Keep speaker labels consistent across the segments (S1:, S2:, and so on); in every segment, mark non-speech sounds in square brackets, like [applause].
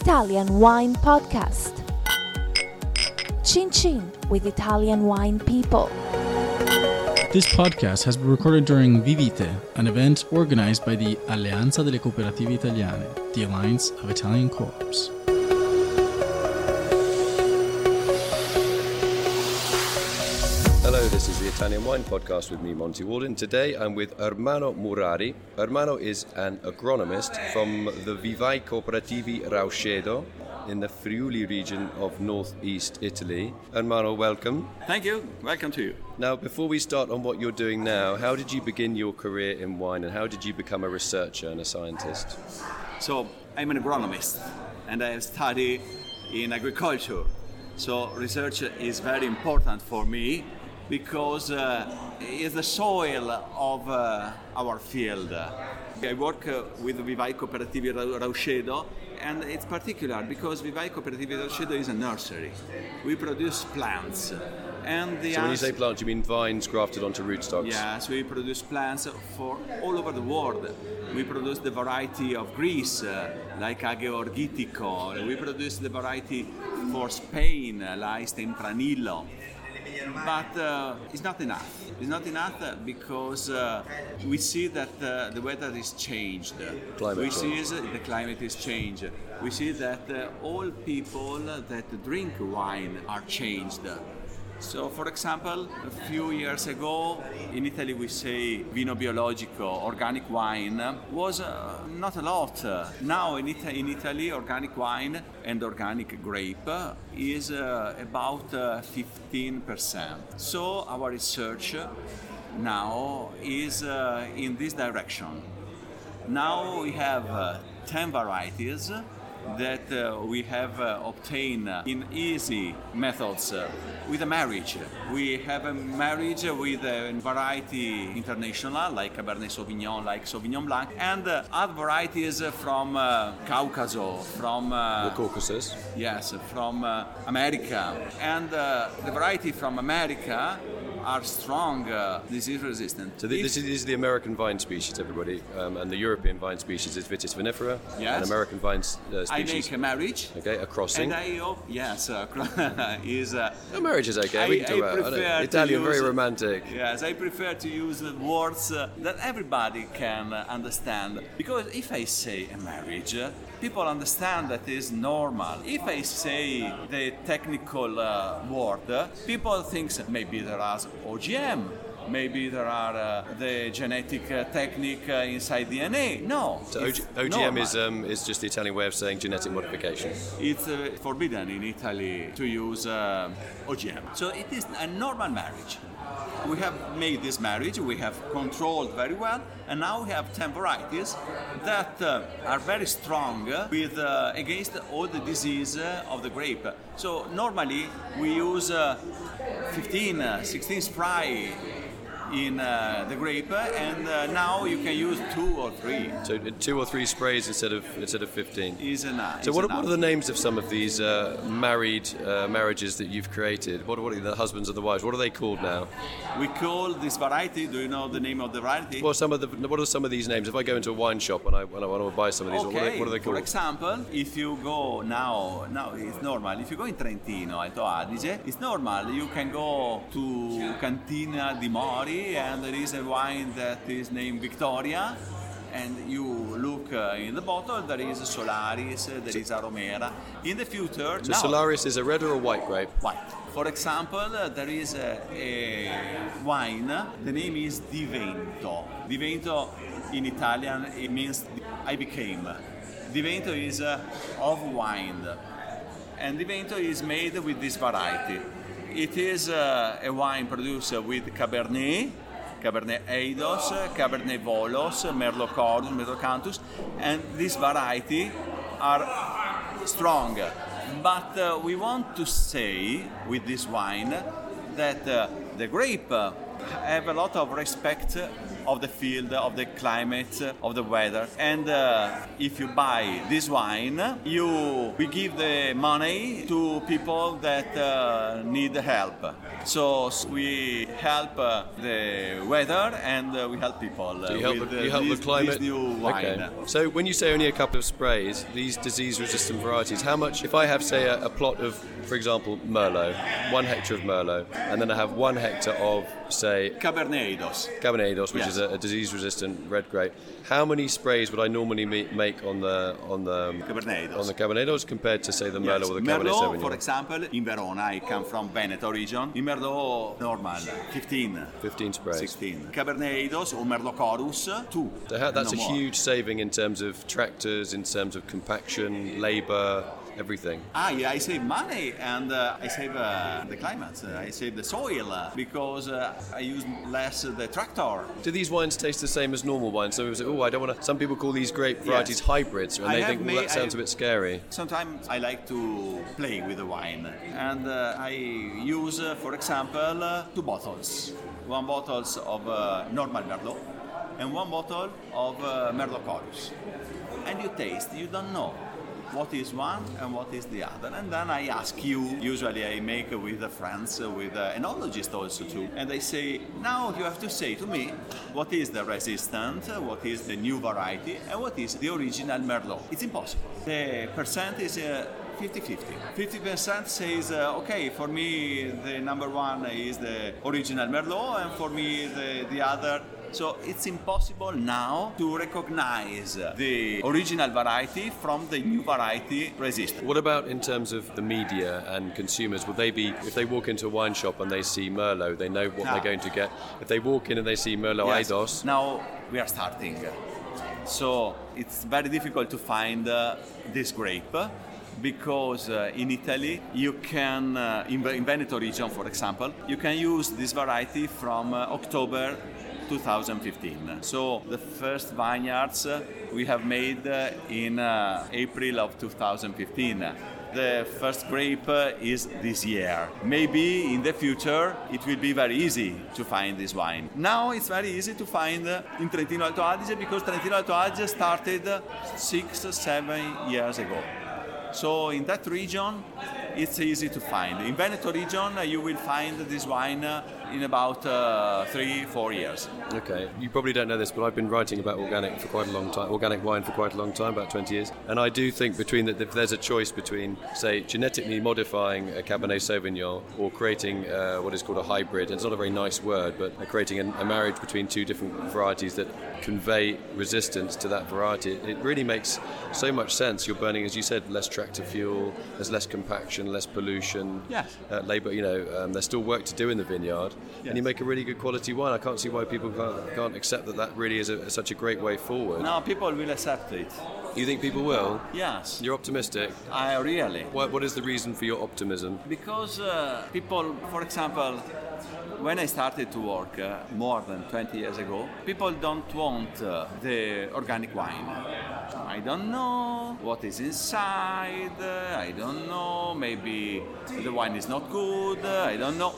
S1: Italian Wine Podcast. Chin Chin with Italian wine people.
S2: This podcast has been recorded during Vivite, an event organized by the Alleanza delle Cooperative Italiane, the Alliance of Italian.
S3: Hello, Italian Wine Podcast with me, Monty Waldin. Today I'm with Ermanno Murari. Ermanno is an agronomist from the Vivai Cooperativi Rauscedo in the Friuli region of northeast Italy. Ermanno, welcome.
S4: Thank you. Welcome to you.
S3: Now, before we start on what you're doing now, how did you begin your career in wine and how did you become a researcher and a scientist?
S4: So, I'm an agronomist and I study in agriculture. So, research is very important for me because uh, it's the soil of uh, our field. I work uh, with Vivai Cooperativi Ra- Rauscedo and it's particular because Vivai Cooperativi Rauscedo is a nursery. We produce plants. And the
S3: So, when you say plants, you mean vines grafted onto rootstocks?
S4: Yes, we produce plants for all over the world. We produce the variety of Greece, uh, like Agiorgitiko. We produce the variety for Spain, like Tempranillo. But uh, it's not enough. It's not enough uh, because uh, we see that uh, the weather is changed.
S3: Climate
S4: we see the climate is changed. We see that uh, all people that drink wine are changed. So, for example, a few years ago, in Italy we say vino biologico, organic wine, was uh, not a lot. Now in, in Italy, organic wine and organic grape is uh, about uh, 15%. So, our research now is uh, in this direction. Now we have uh, 10 varieties that uh, we have uh, obtained in easy methods uh, with a marriage. We have a marriage with a variety international like Cabernet Sauvignon, like Sauvignon Blanc, and uh, other varieties from uh, Caucaso, from uh,
S3: The Caucasus.
S4: Yes, from uh, America. And uh, the variety from America are strong uh, disease resistant.
S3: So th- this is, this is the American vine species, everybody, um, and the European vine species is Vitis vinifera.
S4: Yes.
S3: An American vine uh,
S4: I
S3: species.
S4: make a marriage.
S3: Okay, a crossing.
S4: And I hope, yes, uh, [laughs] is. Uh,
S3: A marriage is okay. we can talk
S4: I
S3: about I Italian, very romantic.
S4: Yes, I prefer to use the words uh, that everybody can uh, understand. Because if I say a marriage, uh, people understand that is normal. If I say the technical uh, word, people think maybe there are OGM. Maybe there are uh, the genetic uh, technique uh, inside DNA. No.
S3: So OG- OGM is um, is just the Italian way of saying genetic modification.
S4: It's uh, forbidden in Italy to use uh, OGM. So it is a normal marriage. We have made this marriage, we have controlled very well, and now we have 10 varieties that uh, are very strong with uh, against all the disease uh, of the grape. So normally we use uh, 15, uh, 16 spray in uh, the grape, and uh, now you can use two or three.
S3: So uh, two or three sprays instead of instead of fifteen.
S4: Is enough.
S3: So what,
S4: enough.
S3: what are the names of some of these uh, married uh, marriages that you've created? What, what are the husbands and the wives? What are they called now?
S4: We call this variety. Do you know the name of the variety?
S3: Well, some of the what are some of these names? If I go into a wine shop and I, and I want to buy some of these, what, are they,
S4: Okay,
S3: what are they
S4: for example, if you go now, now it's normal. If you go in Trentino, Alto Adige, it's normal. You can go to Cantina di Mori, and there is a wine that is named Victoria. And you look uh, in the bottle, there is Solaris, uh, there is Aromera. In the future,
S3: So
S4: now,
S3: Solaris is a red or a white grape?
S4: White. For example, uh, there is a, a wine. The name is Divento. Divento in Italian it means I became. Divento is uh, of wine, and Divento is made with this variety. It is uh, a wine produced with Cabernet, Cabernet Eidos, Cabernet Volos, Merlot Khorus, Merlot Kanthus, and this variety are strong. But uh, we want to say with this wine that uh, the grape uh, have a lot of respect of the field, of the climate, of the weather. And uh, if you buy this wine, you we give the money to people that uh, need help. So we help uh, the weather and uh, we help people. uh,
S3: You help,
S4: with,
S3: the,
S4: uh,
S3: you help
S4: this,
S3: the climate.
S4: New wine.
S3: Okay. So when you say only a couple of sprays, these disease-resistant varieties, how much? If I have, say, a, a plot of, for example, Merlot, one hectare of Merlot, and then I have one hectare of, say,
S4: Cabernet Eidos.
S3: Cabernet Eidos, which
S4: Yes.
S3: is a, a disease-resistant red grape, how many sprays would I normally me- make on the on the um,
S4: Cabernet Eidos.
S3: on the Cabernet Eidos compared to, say, the Merlot
S4: Yes.
S3: or the Cabernet
S4: Merlot,
S3: Sauvignon?
S4: for example, in Verona, I come from Veneto region. In Merlot, normal, 15.
S3: 15 sprays.
S4: 16. Cabernet Eidos or Merlot Khorus, 2.
S3: So how, that's
S4: no
S3: a
S4: more.
S3: huge saving in terms of tractors, in terms of compaction, labour, everything.
S4: Ah, yeah, I save money and uh, I save uh, the climate. Uh, I save the soil uh, because uh, I use less the tractor.
S3: Do these wines taste the same as normal wines? So, oh, I don't want to. Some people call these grape varieties
S4: Yes.
S3: hybrids, and
S4: I
S3: they think, well,
S4: made-
S3: that sounds
S4: I-
S3: a bit scary.
S4: Sometimes I like to play with the wine, and uh, I use, uh, for example, uh, two bottles. One bottle of uh, normal Merlot, and one bottle of uh, Merlot Khorus. And you taste, you don't know what is one and what is the other. And then I ask you. Usually I make with the friends, with uh, enologists also too. And they say, now you have to say to me what is the resistant, what is the new variety, and what is the original Merlot. It's impossible. The percent is. Uh, 50-50. 50% says, uh, okay, for me the number one is the original Merlot, and for me the, the other so it's impossible now to recognize the original variety from the new variety resistant.
S3: What about in terms of the media and consumers? Will they be, if they walk into a wine shop and they see Merlot, they know what
S4: Ah.
S3: they're going to get? If they walk in and they see Merlot
S4: Yes.
S3: Eidos,
S4: Now we are starting. So it's very difficult to find uh, this grape because uh, in Italy you can, uh, in, in Veneto region for example, you can use this variety from uh, October 2015. So the first vineyards uh, we have made uh, in uh, April of 2015. The first grape is this year. Maybe in the future it will be very easy to find this wine. Now it's very easy to find in Trentino Alto Adige because Trentino Alto Adige started six, seven years ago. So in that region, it's easy to find. In Veneto region, you will find this wine in about uh, three, four years.
S3: Okay, you probably don't know this, but I've been writing about organic for quite a long time, organic wine for quite a long time, about 20 years. And I do think between that, if there's a choice between, say, genetically modifying a Cabernet Sauvignon or creating uh, what is called a hybrid, and it's not a very nice word, but creating a, a marriage between two different varieties that convey resistance to that variety, it really makes so much sense. You're burning, as you said, less tractor fuel, there's less compaction, less pollution.
S4: Yes.
S3: Uh, labour, you know, um, there's still work to do in the vineyard, and you make a really good quality wine. I can't see why people can't, can't accept that that really is a, such a great way forward.
S4: Now people will accept it.
S3: You think people will?
S4: Yes,
S3: You're optimistic.
S4: I really.
S3: What, what is the reason for your optimism?
S4: Because uh, people, for example, when I started to work uh, more than 20 years ago, people don't want uh, the organic wine. I don't know what is inside, I don't know, maybe the wine is not good, uh, I don't know.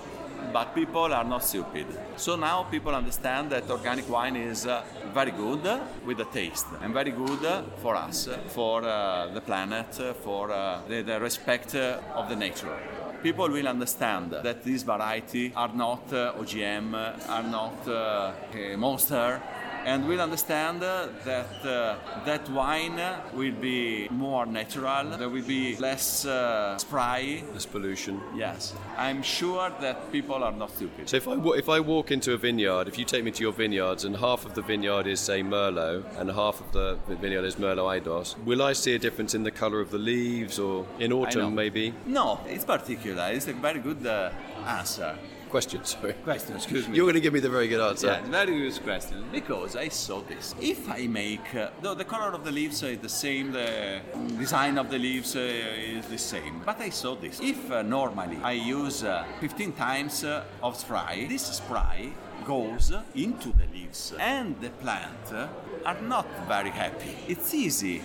S4: But people are not stupid. So now people understand that organic wine is uh, very good with the taste and very good for us, for uh, the planet, for uh, the, the respect uh, of the nature people will understand that these variety are not uh, OGM, are not a monster, and we'll understand uh, that uh, that wine will be more natural. There will be less uh, spray.
S3: Less pollution.
S4: Yes, I'm sure that people are not stupid.
S3: So if I, if I walk into a vineyard, if you take me to your vineyards and half of the vineyard is, say, Merlot and half of the vineyard is Merlot Eidos, will I see a difference in the colour of the leaves or in autumn maybe?
S4: No, it's particular. It's a very good uh, answer.
S3: Question, sorry.
S4: Question, excuse me.
S3: You're going to give me the very good answer.
S4: Yeah, very good question. Because I saw this. If I make, uh, though the color of the leaves is the same, the design of the leaves uh, is the same, but I saw this. If uh, normally I use uh, 15 times uh, of spray, this spray goes into the leaves and the plant are not very happy. It's easy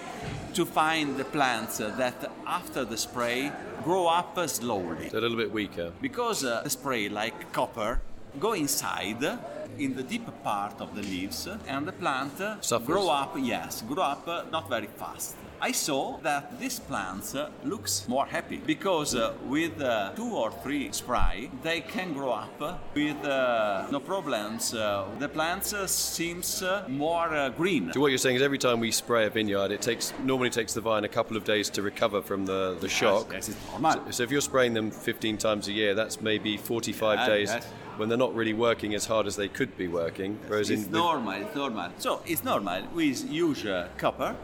S4: to find the plants that after the spray grow up uh, slowly
S3: a little bit weaker.
S4: because uh, the spray like copper go inside in the deep part of the leaves, and the plant uh,
S3: Suffers.
S4: grow up. Yes, grow up uh, not very fast. I saw that this plant uh, looks more happy because uh, with uh, two or three spray they can grow up uh, with uh, no problems. Uh, the plants uh, seems uh, more uh, green.
S3: So what you're saying is every time we spray a vineyard, it takes normally takes the vine a couple of days to recover from the, the shock.
S4: Yes, it's normal.
S3: So, so if you're spraying them 15 times a year, that's maybe 45
S4: Yeah,
S3: days
S4: yes.
S3: when they're not really working as hard as they could be working. Whereas
S4: It's
S3: in
S4: normal, it's normal. So it's normal. We use uh, copper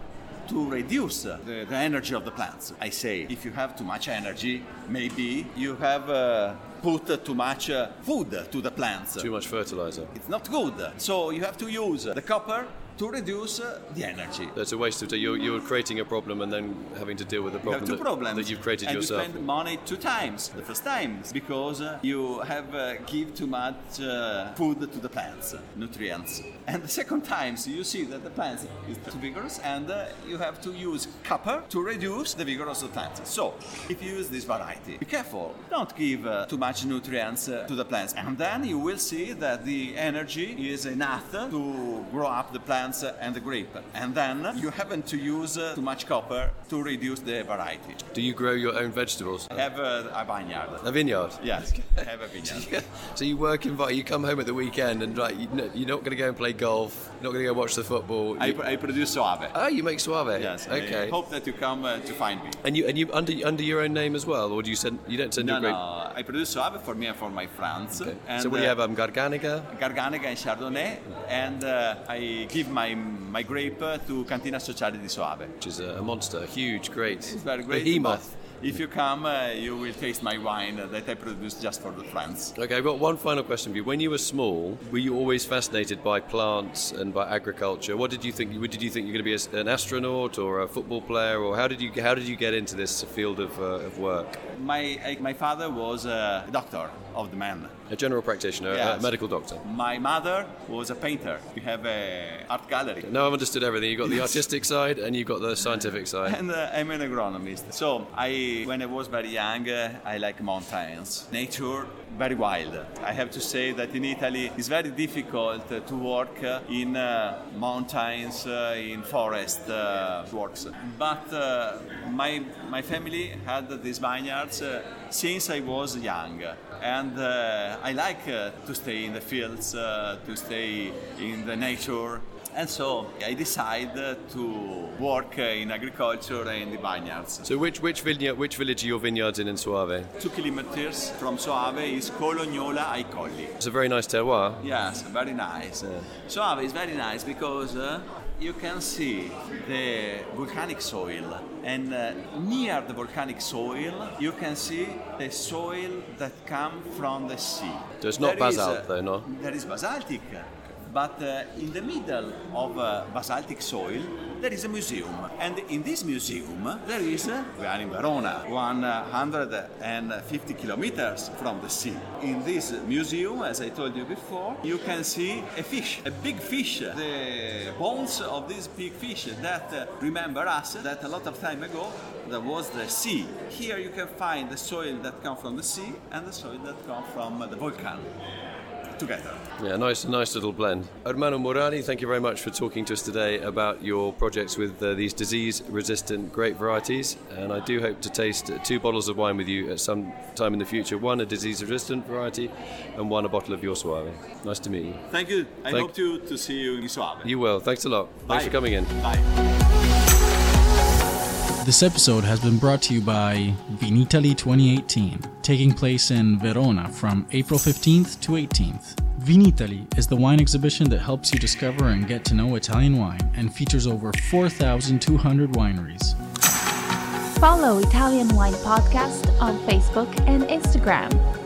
S4: to reduce uh, the, the energy of the plants. I say, if you have too much energy, maybe you have uh, put too much uh, food to the plants.
S3: too much fertilizer.
S4: It's not good. So you have to use the copper to reduce uh, the energy.
S3: That's a waste of time. You're, you're creating a problem and then having to deal with the
S4: You
S3: problem
S4: two
S3: that,
S4: problems.
S3: that you've created
S4: and
S3: yourself.
S4: you spend money two times. The first time because uh, you have uh, give too much uh, food to the plants, nutrients. And the second time, so you see that the plants is too vigorous, and uh, you have to use copper to reduce the vigor of the plants. So, if you use this variety, be careful. Don't give uh, too much nutrients uh, to the plants, and then you will see that the energy is enough to grow up the plants and the grape. And then you haven't to use uh, too much copper to reduce the variety.
S3: Do you grow your own vegetables?
S4: I have a, a vineyard.
S3: A vineyard?
S4: Yes, have a vineyard. [laughs]
S3: so you work in, you come home at the weekend and like you're not going to go and play golf, you're not going to go watch the football.
S4: I, I produce Soave.
S3: oh, you make Soave.
S4: Yes.
S3: Okay.
S4: I hope that you come uh, to find me.
S3: And you and you under under your own name as well, or do you send you don't send
S4: No,
S3: your grape?
S4: no. I produce Soave for me and for my friends.
S3: Okay.
S4: And,
S3: so what do you
S4: uh,
S3: have? Um, Garganega.
S4: Garganega and Chardonnay, and uh, I give my my grape to Cantina Sociale di Soave.
S3: which is a, a monster, a huge, great
S4: It's very great.
S3: behemoth.
S4: If you come, uh, you will taste my wine that I produce just for the friends.
S3: Okay, I've got one final question for you. When you were small, were you always fascinated by plants and by agriculture? What did you think? Did you think you were going to be an astronaut or a football player, or how did you how did you get into this field of, uh, of work?
S4: My my father was a doctor of the man.
S3: A general practitioner, a medical doctor.
S4: My mother was a painter. We have a art gallery.
S3: Now I've understood everything. You've got the artistic side and you've got the scientific side. [laughs]
S4: And uh, I'm an agronomist. So I, when I was very young, I like mountains, nature, very wild. I have to say that in Italy it's very difficult to work in uh, mountains, uh, in forest uh, works. But my my family had these vineyards since I was young, and I like to stay in the fields, to stay in the nature. And so I decided to work in agriculture and in the vineyards.
S3: So which which vineyard, which village are your vineyards in in Soave?
S4: Two kilometers from Soave is Colognola ai Colli.
S3: It's a very nice terroir.
S4: Yes, very nice. Soave is very nice because uh, you can see the volcanic soil, and uh, near the volcanic soil, you can see the soil that come from the sea.
S3: So it's not
S4: There
S3: basalt
S4: uh,
S3: though, no?
S4: There is basaltic, but uh, in the middle of uh, basaltic soil, there is a museum, and in this museum there is uh, we are in Verona, 150 kilometers from the sea. In this museum, as I told you before, you can see a fish, a big fish, the bones of this big fish that uh, remember us that a lot of time ago there was the sea. Here you can find the soil that come from the sea and the soil that come from the volcano together.
S3: Yeah, nice, nice little blend. Ermanno Murari, thank you very much for talking to us today about your projects with uh, these disease-resistant grape varieties. And I do hope to taste two bottles of wine with you at some time in the future. One a disease-resistant variety, and one a bottle of your Soave. Nice to meet you.
S4: Thank you. I
S3: Thank-
S4: hope to, to see you in Soave.
S3: You will. Thanks a lot. Thanks for coming in.
S4: Bye.
S2: This episode has been brought to you by Vinitaly 2018, taking place in Verona from April 15th to 18th. Vinitaly is the wine exhibition that helps you discover and get to know Italian wine and features over 4,200 wineries.
S1: Follow Italian Wine Podcast on Facebook and Instagram.